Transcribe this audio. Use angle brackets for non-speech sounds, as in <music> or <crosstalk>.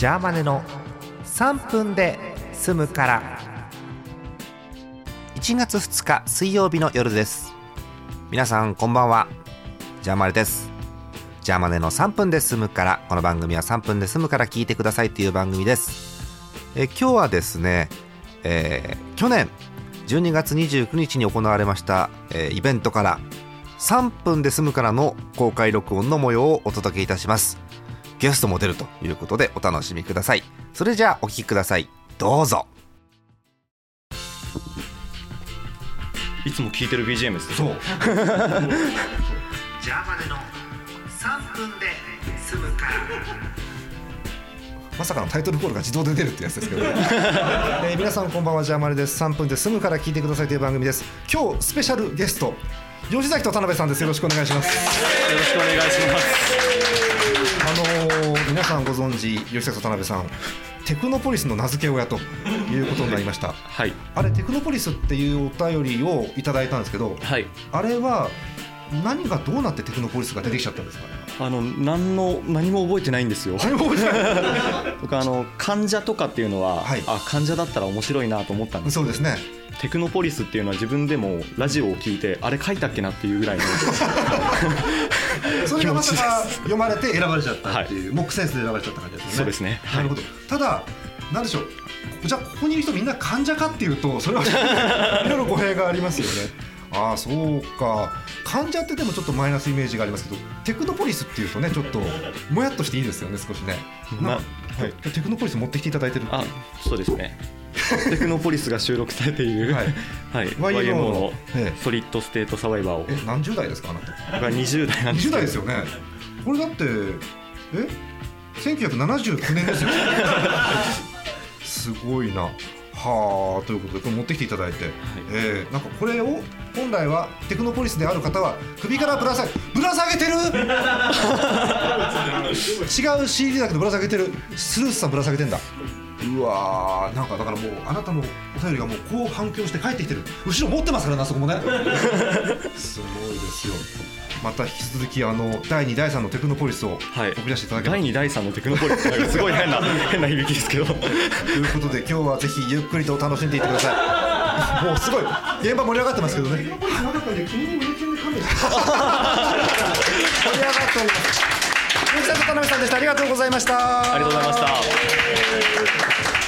ジャーマネの3分で済むから。1月2日水曜日の夜です。皆さんこんばんは。ジャーマネです。ジャーマネの3分で済むから。この番組は3分で済むから聞いてくださいという番組です。え今日はですね、えー去年12月29日に行われました、えーイベントから3分で済むからの公開録音の模様をお届けいたします。ゲストも出るということでお楽しみください。それじゃあお聞きください。どうぞ。いつも聴いてる BGM ですそう。ね <laughs> ジャーマネの3分で済むから。まさかのタイトルコールが自動で出るってやつですけど、ね。<laughs> えー皆さんこんばんはジャーマネです。3分で済むから聞いてくださいという番組です。今日スペシャルゲスト吉崎と田辺さんです。よろしくお願いします。よろしくお願いしますさんご存知吉崎と田辺さんテクノポリスの名付け親ということになりました。はい。あれテクノポリスっていうお便りをいただいたんですけどはい。あれは何がどうなってテクノポリスが出てきちゃったんですかね？あの何の何も覚えてないんですよ。僕あの患者とかっていうのは、はい。あ患者だったら面白いなと思ったんです。そうですね。テクノポリスっていうのは自分でもラジオを聞いてあれ書いたっけなっていうぐらいの <laughs> それがまさか読まれて選ばれちゃったっていう、モックセンスで選ばれちゃった感じですよね。そうですね。なるほど。ただなんでしょう。じゃあここにいる人みんな患者かっていうとそれはいろいろ語弊がありますよねああそうか。患者ってでもちょっとマイナスイメージがありますけどテクノポリスっていうとねちょっともやっとしていいですよね少しね。まなはい。テクノポリス持ってきていただいてる。あそうですね。<laughs> テクノポリスが収録されている、はい。<laughs> はい、YMO ののええ。ソリッドステートサバイバーを。え何十代ですかあなた。が20代なんです20代ですよね。これだってえ？1979年ですよ。<laughs> すごいなはあということでこれ持ってきていただいて、えーなんかこれを本来はテクノポリスである方は首からぶら下げぶら下げてる？<laughs> 違う CD だけどぶら下げてる。スルースさんぶら下げてんだうわーなんかだからもうあなたのお便りがもうこう反響して帰ってきてる。後ろ持ってますからねあそこもね。すごいですよ。また引き続きあの第2第3のテクノポリスをはい。送り出していただければ第2第3のテクノポリス。なんかすごい変な変な響きですけど。ということで今日はぜひゆっくりと楽しんでいってください。もうすごい。現場盛り上がってますけどね。盛り上がっております鈴木さんと田辺さんでした。ありがとうございました。ありがとうございました。